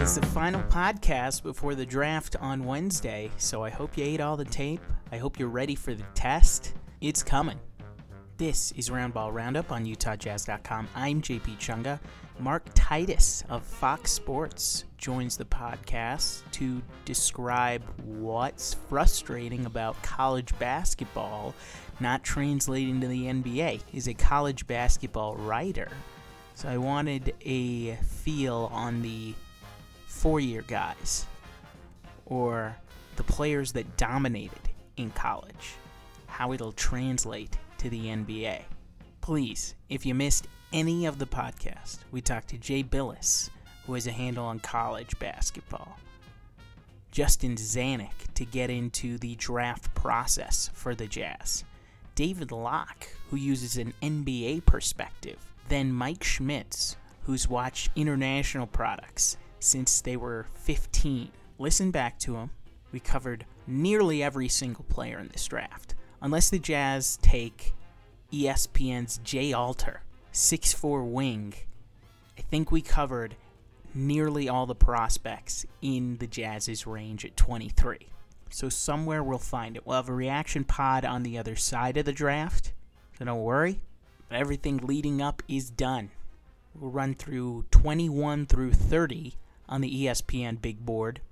It's the final podcast before the draft on Wednesday, so I hope you ate all the tape. I hope you're ready for the test. It's coming. This is Roundball Roundup on UtahJazz.com. I'm JP Chunga. Mark Titus of Fox Sports joins the podcast to describe what's frustrating about college basketball not translating to the NBA. He's a college basketball writer. So I wanted a feel on the four year guys or the players that dominated in college, how it'll translate to the NBA. Please, if you missed any of the podcast, we talked to Jay Bilas, who has a handle on college basketball. Justin Zanik to get into the draft process for the Jazz. David Locke, who uses an NBA perspective. Then Mike Schmitz, who's watched international products since they were 15. Listen back to them. We covered nearly every single player in this draft. Unless the Jazz take ESPN's Jay Alter, 6'4 wing, I think we covered nearly all the prospects in the Jazz's range at 23. So somewhere we'll find it. We'll have a reaction pod on the other side of the draft. So don't worry. Everything leading up is done. We'll run through 21 through 30 on the ESPN big board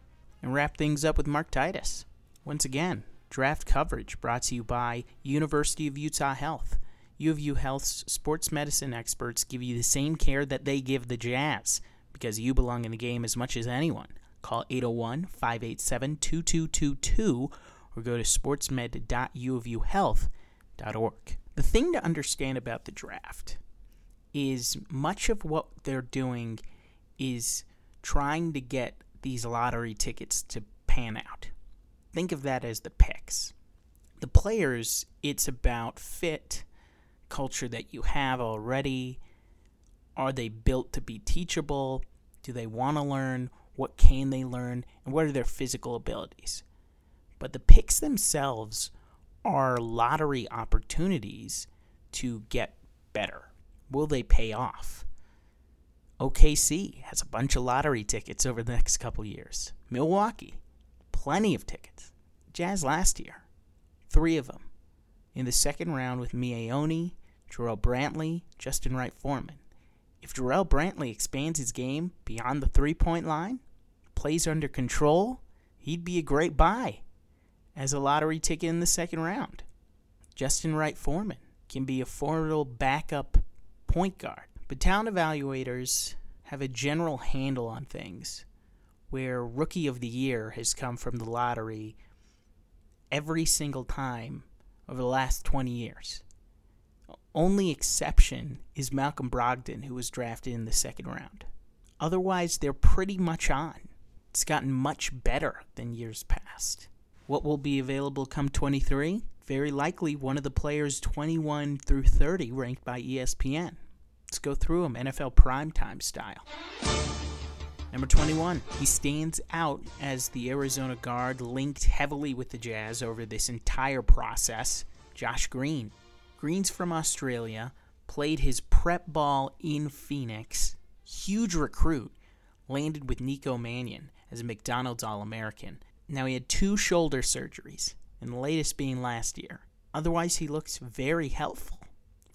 and wrap things up with Mark Titus. Once again, draft coverage brought to you by University of Utah Health. U of U Health's sports medicine experts give you the same care that they give the Jazz because you belong in the game as much as anyone. Call 801 587 2222 or go to sportsmed.uofuhealth.org. The thing to understand about the draft is much of what they're doing is trying to get these lottery tickets to pan out. Think of that as the picks. The players, it's about fit, culture that you have already. Are they built to be teachable? Do they want to learn? What can they learn? And what are their physical abilities? But the picks themselves are lottery opportunities to get better. Will they pay off? OKC has a bunch of lottery tickets over the next couple years. Milwaukee, plenty of tickets. Jazz last year, three of them. In the second round with Miye Oni, Jarrell Brantley, Justin Wright Foreman. If Jarrell Brantley expands his game beyond the three point line, plays under control, he'd be a great buy as a lottery ticket in the second round. Justin Wright Foreman can be a formidable backup point guard. But talent evaluators have a general handle on things where rookie of the year has come from the lottery every single time over the last 20 years. Only exception is Malcolm Brogdon, who was drafted in the second round. Otherwise, they're pretty much on. It's gotten much better than years past. What will be available come 23? Very likely one of the players 21 through 30 ranked by ESPN. Let's go through them NFL primetime style. Number 21, he stands out as the Arizona guard linked heavily with the Jazz over this entire process. Josh Green. Green's from Australia, played his prep ball in Phoenix. Huge recruit. Landed with Nico Mannion as a McDonald's All American. Now he had two shoulder surgeries, and the latest being last year. Otherwise, he looks very helpful.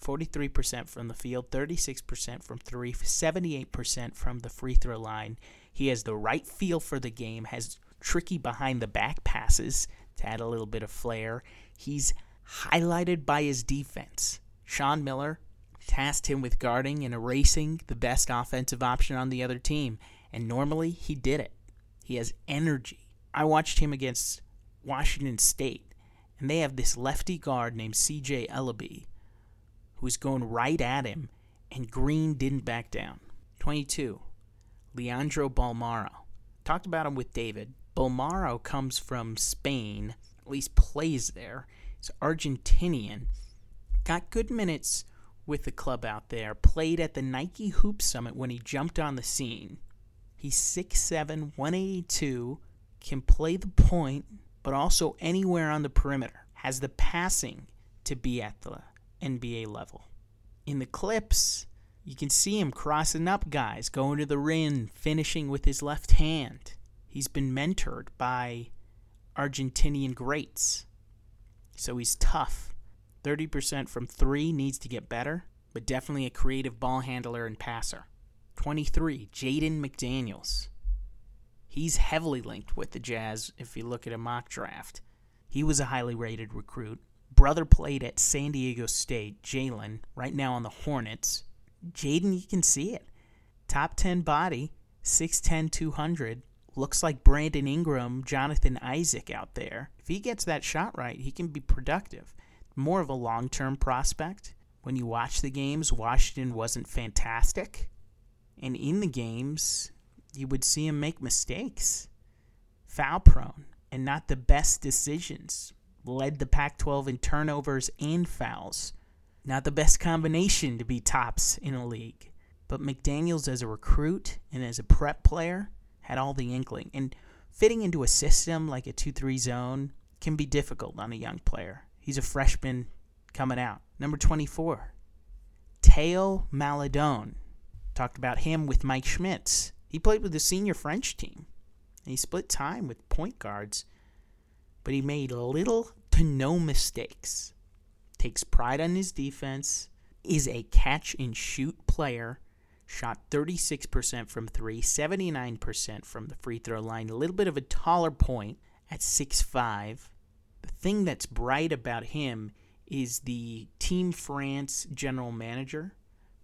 43% from the field, 36% from three, 78% from the free throw line. He has the right feel for the game, has tricky behind the back passes to add a little bit of flair. He's highlighted by his defense. Sean Miller tasked him with guarding and erasing the best offensive option on the other team, and normally he did it. He has energy. I watched him against Washington State, and they have this lefty guard named CJ Elleby was going right at him, and Green didn't back down. 22. Leandro Bolmaro. Talked about him with David. Bolmaro comes from Spain, at least plays there. He's Argentinian. Got good minutes with the club out there. Played at the Nike Hoop Summit when he jumped on the scene. He's 6'7, 182, can play the point, but also anywhere on the perimeter. Has the passing to be at the NBA level. In the Clips, You can see him crossing up guys, going to the rim, finishing with his left hand. He's been mentored by Argentinian greats. So he's tough. 30% from three needs to get better, but definitely a creative ball handler and passer. 23, Jaden McDaniels. He's heavily linked with the Jazz if you look at a mock draft. He was a highly rated recruit. Brother played at San Diego State, Jalen, right now on the Hornets. Jaden, you can see it. Top 10 body, 6'10, 200. Looks like Brandon Ingram, Jonathan Isaac out there. If he gets that shot right, he can be productive. More of a long term prospect. When you watch the games, Washington wasn't fantastic. And in the games, you would see him make mistakes. Foul prone and not the best decisions. Led the Pac 12 in turnovers and fouls. Not the best combination to be tops in a league. But McDaniels, as a recruit and as a prep player, had all the inkling. And fitting into a system like a 2 3 zone can be difficult on a young player. He's a freshman coming out. Number 24, Théo Maledon. Talked about him with Mike Schmitz. He played with the senior French team. And he split time with point guards, but he made little to no mistakes takes pride on his defense, is a catch and shoot player, shot 36% from three, 79% from the free throw line, a little bit of a taller point at 6'5. The thing that's bright about him is the Team France general manager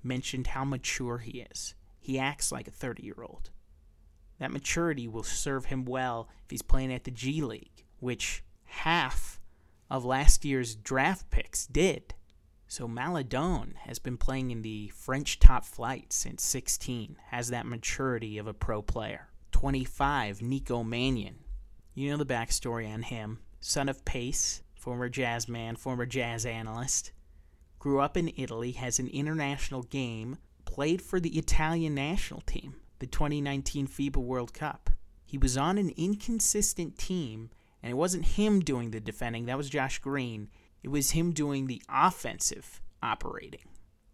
mentioned how mature he is. He acts like a 30 year old. That maturity will serve him well if he's playing at the G League, which half of last year's draft picks did. So Maledon has been playing in the French top flight since 16, has that maturity of a pro player. 25, Nico Mannion. You know the backstory on him. Son of Pace, former jazz man, former jazz analyst. Grew up in Italy, has an international game, played for the Italian national team, the 2019 FIBA World Cup. He was on an inconsistent team and it wasn't him doing the defending, that was Josh Green. It was him doing the offensive operating.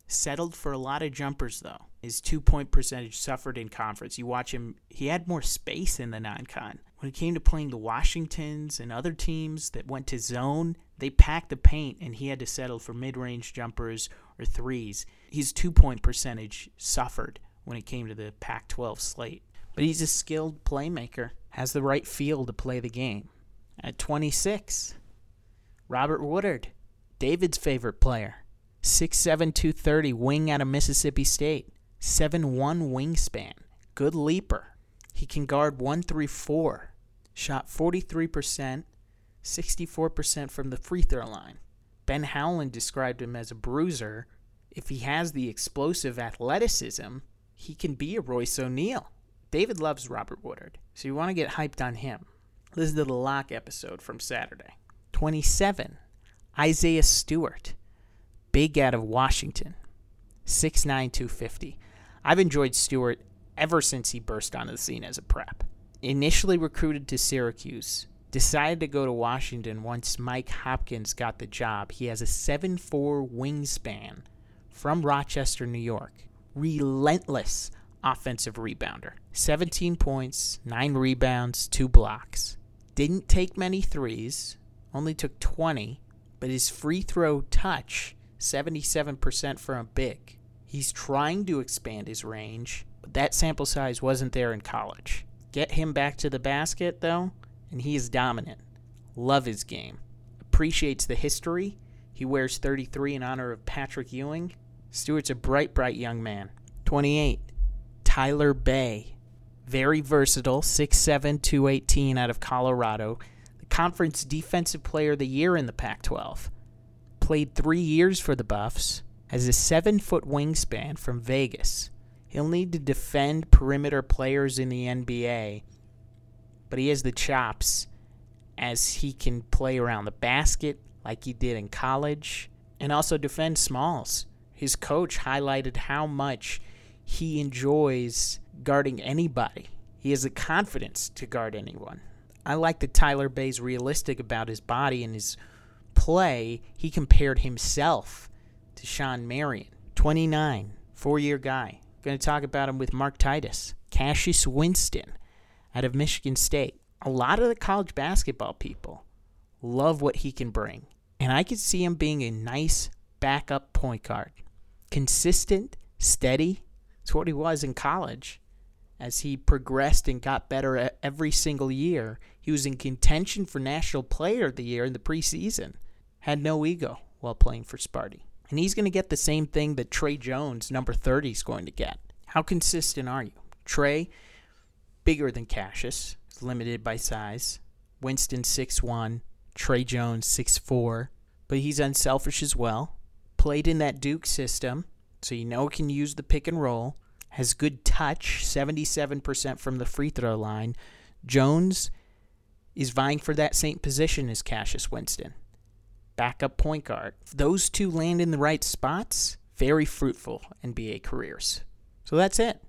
Settled for a lot of jumpers, though. His two point percentage suffered in conference. You watch him, he had more space in the non con. When it came to playing the Washingtons and other teams that went to zone, they packed the paint and he had to settle for mid range jumpers or threes. His two point percentage suffered when it came to the Pac 12 slate. But he's a skilled playmaker, has the right feel to play the game. At 26, Robert Woodard, David's favorite player. 6'7, 230, wing out of Mississippi State. 7'1 wingspan. Good leaper. He can guard 1 3 4. Shot 43%, 64% from the free throw line. Ben Howland described him as a bruiser. If he has the explosive athleticism, he can be a Royce O'Neale. David loves Robert Woodard, so you want to get hyped on him. This is the Locke episode from Saturday. 27. Isaiah Stewart, big out of Washington. 6'9, 250. I've enjoyed Stewart ever since he burst onto the scene as a prep. Initially recruited to Syracuse, decided to go to Washington once Mike Hopkins got the job. He has a 7'4 wingspan from Rochester, New York. Relentless offensive rebounder. 17 points, 9 rebounds, 2 blocks. Didn't take many threes, only took 20, but his free throw touch, 77% for a big. He's trying to expand his range, but that sample size wasn't there in college. Get him back to the basket, though, and he is dominant. Love his game. Appreciates the history. He wears 33 in honor of Patrick Ewing. Stewart's a bright, bright young man. 28. Tyler Bey very versatile, 6'7, 218 out of Colorado. The conference defensive player of the year in the Pac 12. Played three years for the Buffs. Has a seven foot wingspan from Vegas. He'll need to defend perimeter players in the NBA, but he has the chops as he can play around the basket like he did in college and also defend smalls. His coach highlighted how much he enjoys guarding anybody. He has the confidence to guard anyone. I like that Tyler Bey's realistic about his body and his play. He compared himself to Shawn Marion. 29. four year guy. Going to talk about him with Mark Titus. Cassius Winston out of Michigan State. A lot of the college basketball people love what he can bring. And I could see him being a nice backup point guard. Consistent, steady. It's what he was in college. As he progressed and got better every single year, he was in contention for National Player of the Year in the preseason. Had no ego while playing for Sparty. And he's going to get the same thing that Tre Jones, number 30, is going to get. How consistent are you? Trey, bigger than Cassius, limited by size. Winston, six one. Tre Jones, six four. But he's unselfish as well. Played in that Duke system, so you know can use the pick and roll. Has good touch, 77% from the free throw line. Jones is vying for that same position as Cassius Winston backup point guard. Those two land in the right spots, very fruitful NBA careers. So that's it.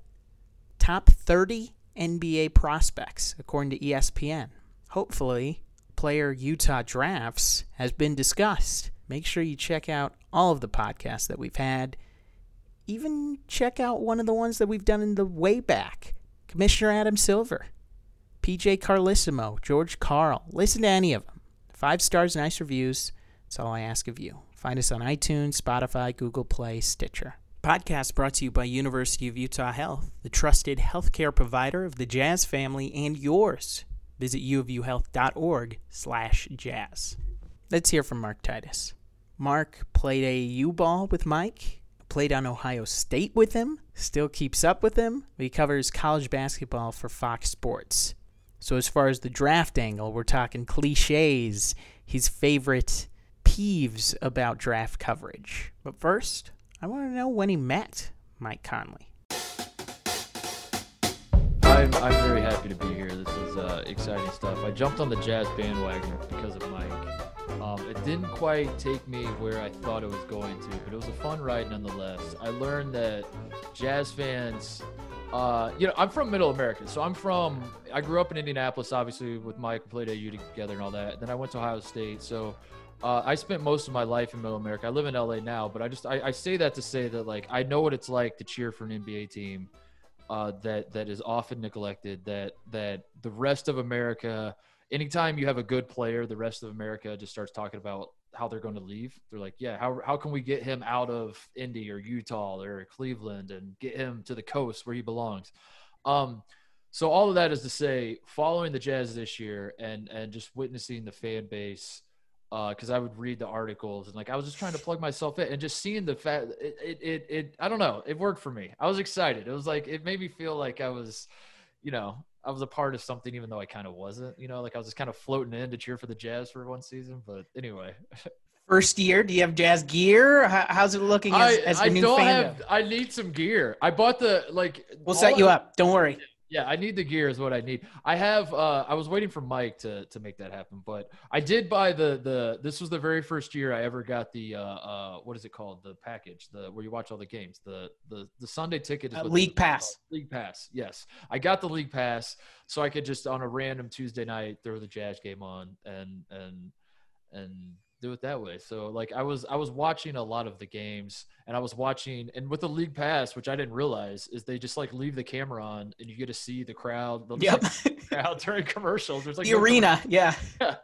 Top 30 NBA prospects, according to ESPN. Hopefully, player Utah drafts has been discussed. Make sure you check out all of the podcasts that we've had. Even check out one of the ones that we've done in the way back. Commissioner Adam Silver, PJ Carlesimo, George Karl. Listen to any of them. Five stars, nice reviews. That's all I ask of you. Find us on iTunes, Spotify, Google Play, Stitcher. Podcast brought to you by University of Utah Health, the trusted healthcare provider of the Jazz family and yours. Visit uofuhealth.org slash jazz. Let's hear from Mark Titus. Mark played a U-ball with Mike, played on Ohio State with him, still keeps up with him. He covers college basketball for Fox Sports. So as far as the draft angle, we're talking cliches, his favorite peeves about draft coverage. But first, I want to know when he met Mike Conley. I'm, I'm very happy to be here. This is uh, exciting stuff. I jumped on the Jazz bandwagon because of Mike. Um, it didn't quite take me where I thought it was going to, but it was a fun ride nonetheless. I learned that Jazz fans, uh, you know, I'm from Middle America, so I'm from. I grew up in Indianapolis, obviously, with Mike. Played at U together and all that. Then I went to Ohio State, so uh, I spent most of my life in Middle America. I live in LA now, but I just I, I, say that to say that like I know what it's like to cheer for an NBA team uh, that that is often neglected. That that the rest of America, anytime you have a good player, the rest of America just starts talking about how they're going to leave. They're like, yeah, how how can we get him out of Indy or Utah or Cleveland and get him to the coast where he belongs? Um, so all of that is to say, following the Jazz this year and and just witnessing the fan base because uh, I would read the articles and like I was just trying to plug myself in and just seeing the fact it, it, it it I don't know it worked for me. I was excited. It was like it made me feel like I was, you know, I was a part of something even though I kind of wasn't. You know, like I was just kind of floating in to cheer for the Jazz for one season. But anyway. First year, do you have jazz gear? how's it looking as, I, as the I new don't fandom? Have, I need some gear. I bought the like. We'll set you up. Don't worry. Yeah, I need the gear is what I need. I have uh I was waiting for Mike to to make that happen, but I did buy the the this was the very first year I ever got the uh uh what is it called? The package, the where you watch all the games. The the the Sunday ticket is uh, League Pass. League Pass. Yes. I got the League Pass so I could just on a random Tuesday night throw the Jazz game on and and and do it that way. So like I was I was watching a lot of the games and I was watching and with the league pass, which I didn't realize, is they just like leave the camera on and you get to see the crowd. Yep. Like, crowd during commercials. There's like the no arena, yeah. yeah.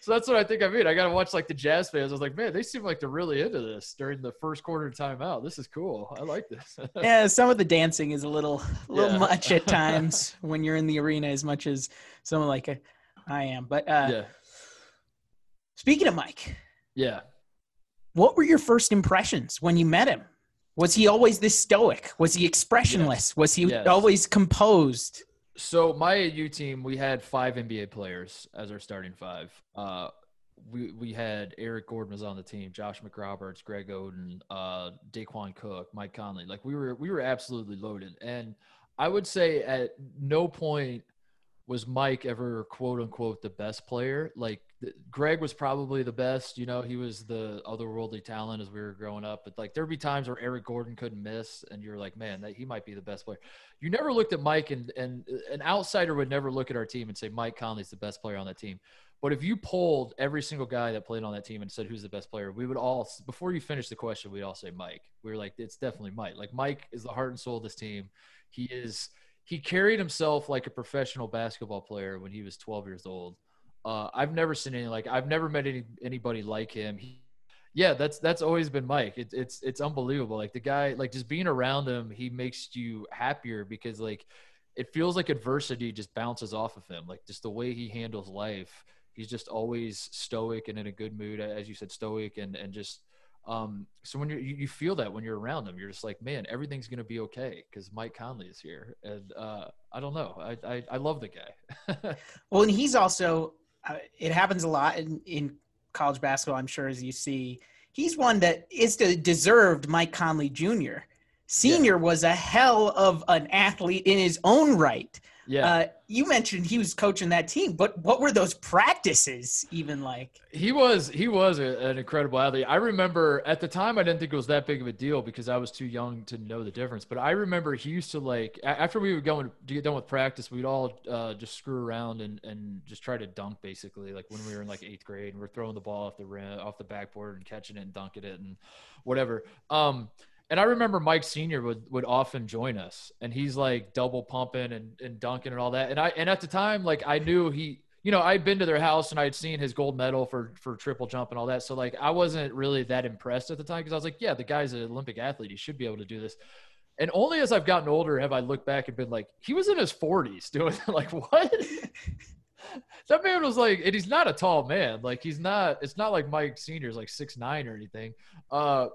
So that's what I think I mean. I got to watch like the Jazz fans. I was like, man, they seem like they're really into this during the first quarter timeout. This is cool. I like this. yeah, some of the dancing is a little a little yeah. much at times when you're in the arena as much as someone like a, I am. But uh, yeah Speaking of Mike, yeah, what were your first impressions when you met him? Was he always this stoic? Was he expressionless? Yes. Was he yes. always composed? So my U team, we had five NBA players as our starting five. Uh, we we had Eric Gordon was on the team, Josh McRoberts, Greg Oden, uh, Daequan Cook, Mike Conley. Like we were we were absolutely loaded, and I would say at no point was Mike ever quote unquote the best player? Like Greg was probably the best. You know, he was the otherworldly talent as we were growing up. But like there'd be times where Eric Gordon couldn't miss, and you're like, man, that he might be the best player. You never looked at Mike, and and an outsider would never look at our team and say Mike Conley's the best player on that team. But if you polled every single guy that played on that team and said who's the best player, we would all before you finish the question, we'd all say Mike. We were like, it's definitely Mike. Like Mike is the heart and soul of this team. He is he carried himself like a professional basketball player when he was 12 years old. Uh, I've never seen any like I've never met any anybody like him. He, yeah, that's that's always been Mike. It's it's it's unbelievable. Like the guy, like just being around him, he makes you happier because like it feels like adversity just bounces off of him. Like just the way he handles life, he's just always stoic and in a good mood, as you said, stoic and and just um, so when you you feel that when you're around them, you're just like, man, everything's gonna be okay because Mike Conley is here, and uh, I don't know, I, I, I love the guy. well, and he's also uh, it happens a lot in in college basketball. I'm sure as you see, he's one that is the deserved Mike Conley Jr. Senior yeah. was a hell of an athlete in his own right. Yeah. Uh, you mentioned he was coaching that team, but what were those practices even like? He was he was a, an incredible athlete. I remember at the time I didn't think it was that big of a deal because I was too young to know the difference. But I remember he used to like after we would go to get done with practice, we'd all uh, just screw around and and just try to dunk basically. Like when we were in like eighth grade and we're throwing the ball off the rim, off the backboard and catching it and dunking it and whatever. Um, and I remember Mike Senior would would often join us, and he's like double pumping and, and dunking and all that. And I and at the time, like I knew he, you know, I'd been to their house and I'd seen his gold medal for for triple jump and all that. So like I wasn't really that impressed at the time because I was like, yeah, the guy's an Olympic athlete; he should be able to do this. And only as I've gotten older have I looked back and been like, he was in his 40s doing like what? that man was like, and he's not a tall man. Like he's not. It's not like Mike Senior's like six nine or anything. Uh,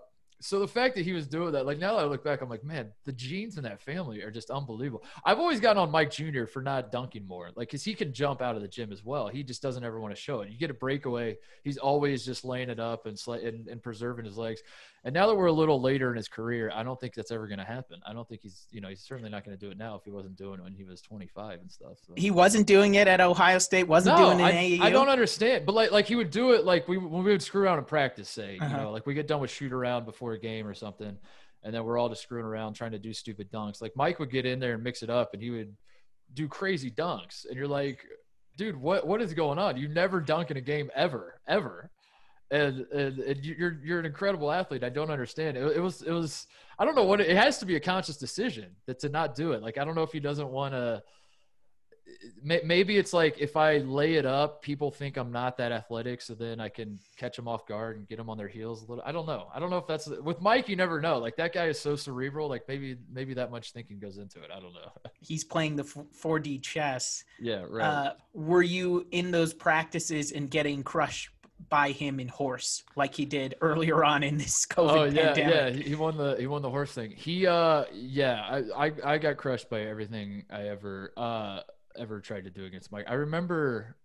so the fact that he was doing that, like now that I look back, I'm like, man, the genes in that family are just unbelievable. I've always gotten on Mike Jr. for not dunking more, like, cause he can jump out of the gym as well. He just doesn't ever want to show it. You get a breakaway, he's always just laying it up and, sl- and, and preserving his legs. And now that we're a little later in his career, I don't think that's ever going to happen. I don't think he's, you know, he's certainly not going to do it now if he wasn't doing it when he was 25 and stuff. So. He wasn't doing it at Ohio State. Wasn't no, doing it I, AAU. I don't understand, but like, like he would do it like we when we would screw around in practice, say, uh-huh. you know, like we get done with shoot around before a game or something, and then we're all just screwing around trying to do stupid dunks. Like Mike would get in there and mix it up, and he would do crazy dunks, and you're like, dude, what what is going on? You never dunk in a game ever, ever and, and, and, you're you're an incredible athlete. I don't understand. It, it, was it was I don't know what it, has to be a conscious decision that to not do it. Like I don't know if he doesn't want to. Maybe it's like if I lay it up, people think I'm not that athletic, so then I can catch them off guard and get them on their heels a little. I don't know. I don't know if that's with Mike. You never know. Like that guy is so cerebral. Like maybe maybe that much thinking goes into it. I don't know. He's playing the 4D chess. Yeah, right. Uh, were you in those practices and getting crushed by him in horse like he did earlier on in this COVID oh, yeah, pandemic. Yeah, he won the he won the horse thing. He uh yeah, I, I I got crushed by everything I ever uh ever tried to do against Mike. I remember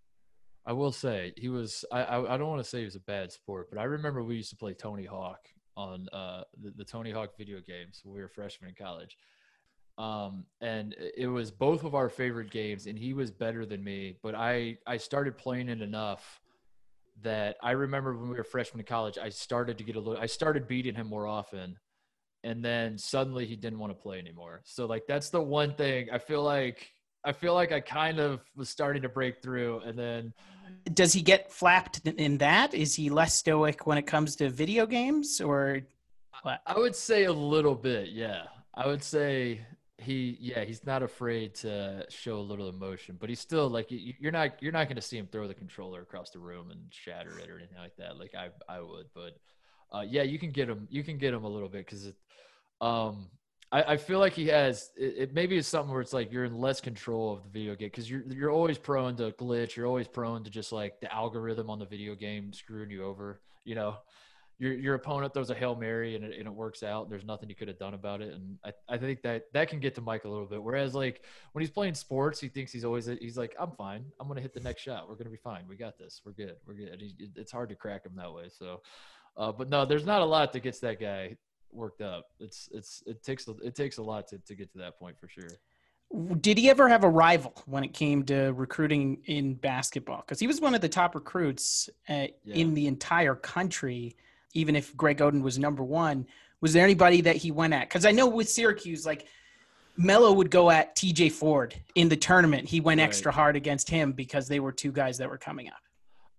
I will say he was I I, I don't want to say he was a bad sport, but I remember we used to play Tony Hawk on uh the, the Tony Hawk video games when we were freshmen in college. Um, and it was both of our favorite games and he was better than me, but I I started playing it enough that I remember when we were freshmen in college, I started to get a little, I started beating him more often. And then suddenly he didn't want to play anymore. So like, that's the one thing I feel like, I feel like I kind of was starting to break through and then. Does he get flapped in that? Is he less stoic when it comes to video games or what? I would say a little bit. Yeah. I would say he yeah he's not afraid to show a little emotion but he's still like you're not you're not going to see him throw the controller across the room and shatter it or anything like that like i i would but uh, yeah you can get him you can get him a little bit because it um I, I feel like he has it, it maybe it's something where it's like you're in less control of the video game because you're you're always prone to glitch you're always prone to just like the algorithm on the video game screwing you over you know your your opponent throws a hail mary and it, and it works out. There's nothing you could have done about it, and I, I think that that can get to Mike a little bit. Whereas like when he's playing sports, he thinks he's always he's like I'm fine. I'm gonna hit the next shot. We're gonna be fine. We got this. We're good. We're good. He, it's hard to crack him that way. So, uh, but no, there's not a lot that gets that guy worked up. It's it's it takes it takes a lot to to get to that point for sure. Did he ever have a rival when it came to recruiting in basketball? Because he was one of the top recruits uh, yeah. in the entire country, even if Greg Oden was number one. Was there anybody that he went at? Because I know with Syracuse, like Melo would go at TJ Ford in the tournament. He went right. extra hard against him because they were two guys that were coming up.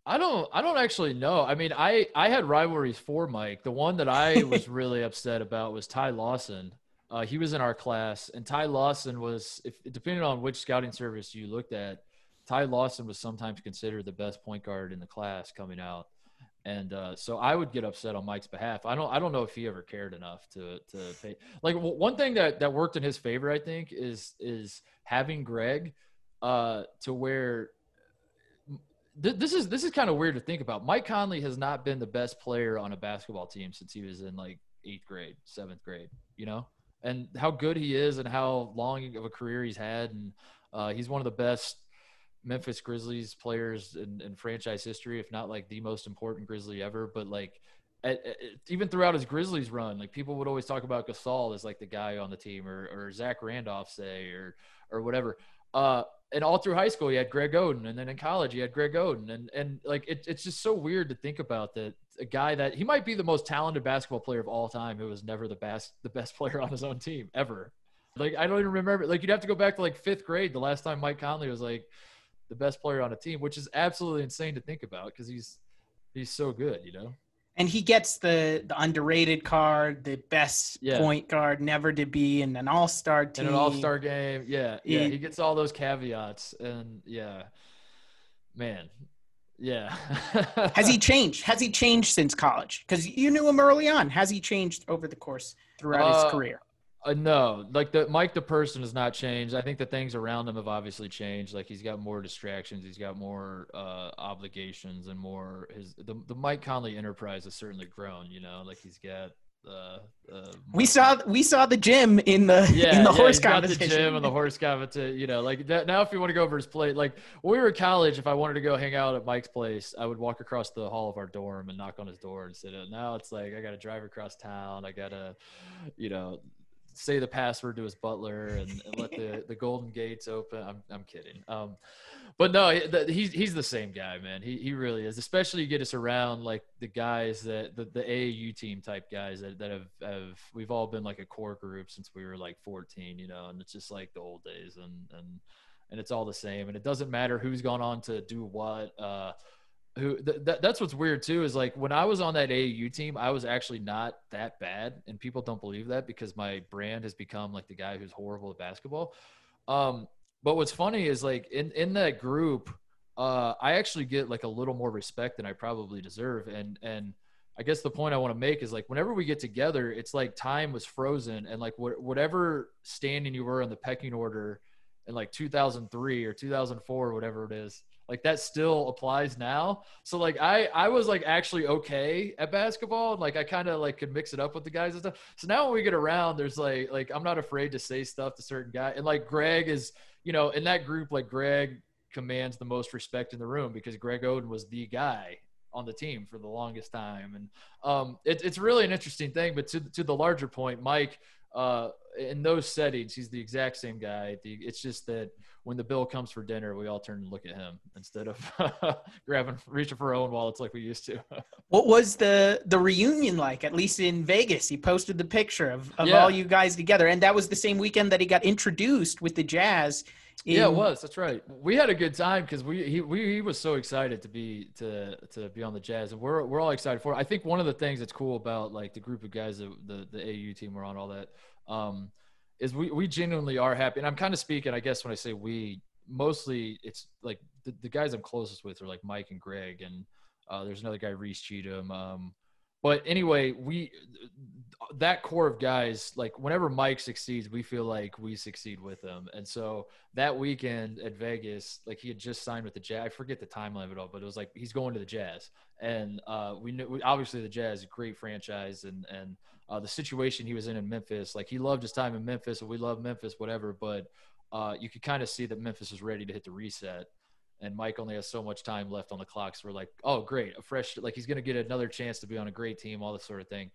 I don't I don't actually know. I mean, I I had rivalries for Mike. The one that I was really upset about was Ty Lawson. Uh, he was in our class, and Ty Lawson was, if depending on which scouting service you looked at, Ty Lawson was sometimes considered the best point guard in the class coming out, and uh, so I would get upset on Mike's behalf. I don't I don't know if he ever cared enough to to pay. Like w- one thing that that worked in his favor, I think, is is having Greg uh, to where this is this is kind of weird to think about. Mike Conley has not been the best player on a basketball team since he was in like eighth grade, seventh grade. You know, and how good he is and how long of a career he's had. And uh, he's one of the best Memphis Grizzlies players in, in, franchise history, if not like the most important Grizzly ever. But like, at, at, even throughout his Grizzlies run, like people would always talk about Gasol as like the guy on the team, or, or Zach Randolph, say, or or whatever. Uh, and all through high school, he had Greg Oden, and then in college, he had Greg Oden, and and like it, it's just so weird to think about that a guy that he might be the most talented basketball player of all time, who was never the best the best player on his own team ever. Like I don't even remember. Like you'd have to go back to like fifth grade, the last time Mike Conley was like the best player on a team, which is absolutely insane to think about because he's he's so good, you know and he gets the the underrated card, the best yeah. point guard never to be in an All Star team, in an All Star game. Yeah, yeah, he, he gets all those caveats, and yeah, man, yeah. Has he changed? Has he changed since college? Because you knew him early on. Has he changed over the course throughout uh, his career? Uh, no, like the Mike, the person has not changed. I think the things around him have obviously changed. Like he's got more distractions, he's got more uh, obligations, and more his the the Mike Conley enterprise has certainly grown. You know, like he's got. Uh, uh, we saw we saw the gym in the yeah, in the yeah, horse competition. the gym and the horse competition. You know, like that, now if you want to go over his plate, like when we were in college, if I wanted to go hang out at Mike's place, I would walk across the hall of our dorm and knock on his door and sit in. Now it's like I got to drive across town. I got to, you know, say the password to his butler and, and let the, the golden gates open. I'm, I'm kidding. Um, but no, he's, he's the same guy, man. He, he really is, especially you get us around like the guys that the, the AAU team type guys that, that have, have, we've all been like a core group since we were like 14, you know, and it's just like the old days and, and, and it's all the same. And it doesn't matter who's gone on to do what, uh, who th- th- that's what's weird too is like when I was on that AAU team, I was actually not that bad, and people don't believe that because my brand has become like the guy who's horrible at basketball. Um, but what's funny is like in in that group, uh, I actually get like a little more respect than I probably deserve, and and I guess the point I want to make is like whenever we get together, it's like time was frozen, and like wh- whatever standing you were in the pecking order in like 2003 or 2004 or whatever it is like that still applies now so like i i was like actually okay at basketball like i kind of like could mix it up with the guys and stuff so now when we get around there's like like i'm not afraid to say stuff to certain guy and like greg is you know in that group like greg commands the most respect in the room because greg oden was the guy on the team for the longest time and um it, it's really an interesting thing but to, to the larger point mike uh, in those settings, he's the exact same guy. It's just that when the bill comes for dinner, we all turn and look at him instead of grabbing, reaching for our own wallets like we used to. what was the the reunion like? At least in Vegas, he posted the picture of, of yeah. all you guys together, and that was the same weekend that he got introduced with the Jazz. In... Yeah, it was. That's right. We had a good time because we he we he was so excited to be to to be on the Jazz, and we're we're all excited for. It. I think one of the things that's cool about like the group of guys that the the AAU team were on all that um, is we we genuinely are happy. And I'm kind of speaking, I guess, when I say we, mostly it's like the, the guys I'm closest with are like Mike and Greg, and uh, there's another guy Reese Cheatham. Um, but anyway, we that core of guys, like whenever Mike succeeds, we feel like we succeed with him. And so that weekend at Vegas, like he had just signed with the Jazz. I forget the timeline of it all, but it was like he's going to the Jazz. And uh, we knew obviously the Jazz, is a great franchise, and and uh, the situation he was in in Memphis, like he loved his time in Memphis, and we love Memphis, whatever. But uh, you could kind of see that Memphis was ready to hit the reset and Mike only has so much time left on the clock. So we're like, oh, great, a fresh, like he's to get another chance to be on a great team, all this sort of thing.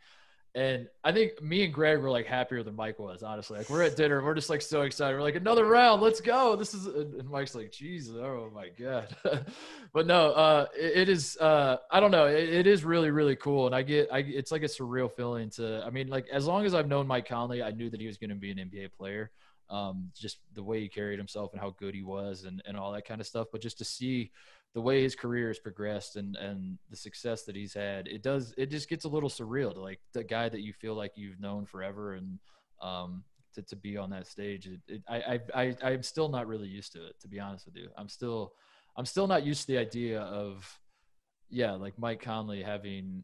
And I think me and Greg were like happier than Mike was, honestly. Like we're at dinner, we're just like so excited. We're like another round, let's go. This is and Mike's like, Jesus, oh my god. but no, uh, it, it is. Uh, I don't know. It, it is really really cool, and I get, I it's like a surreal feeling to. I mean, like as long as I've known Mike Conley, I knew that he was going to be an NBA player. Um, just the way he carried himself and how good he was, and and all that kind of stuff. But just to see the way his career has progressed and and the success that he's had, it does it just gets a little surreal to like the guy that you feel like you've known forever and um to, to be on that stage. It, it, I, I I I'm still not really used to it to be honest with you. I'm still I'm still not used to the idea of yeah like Mike Conley having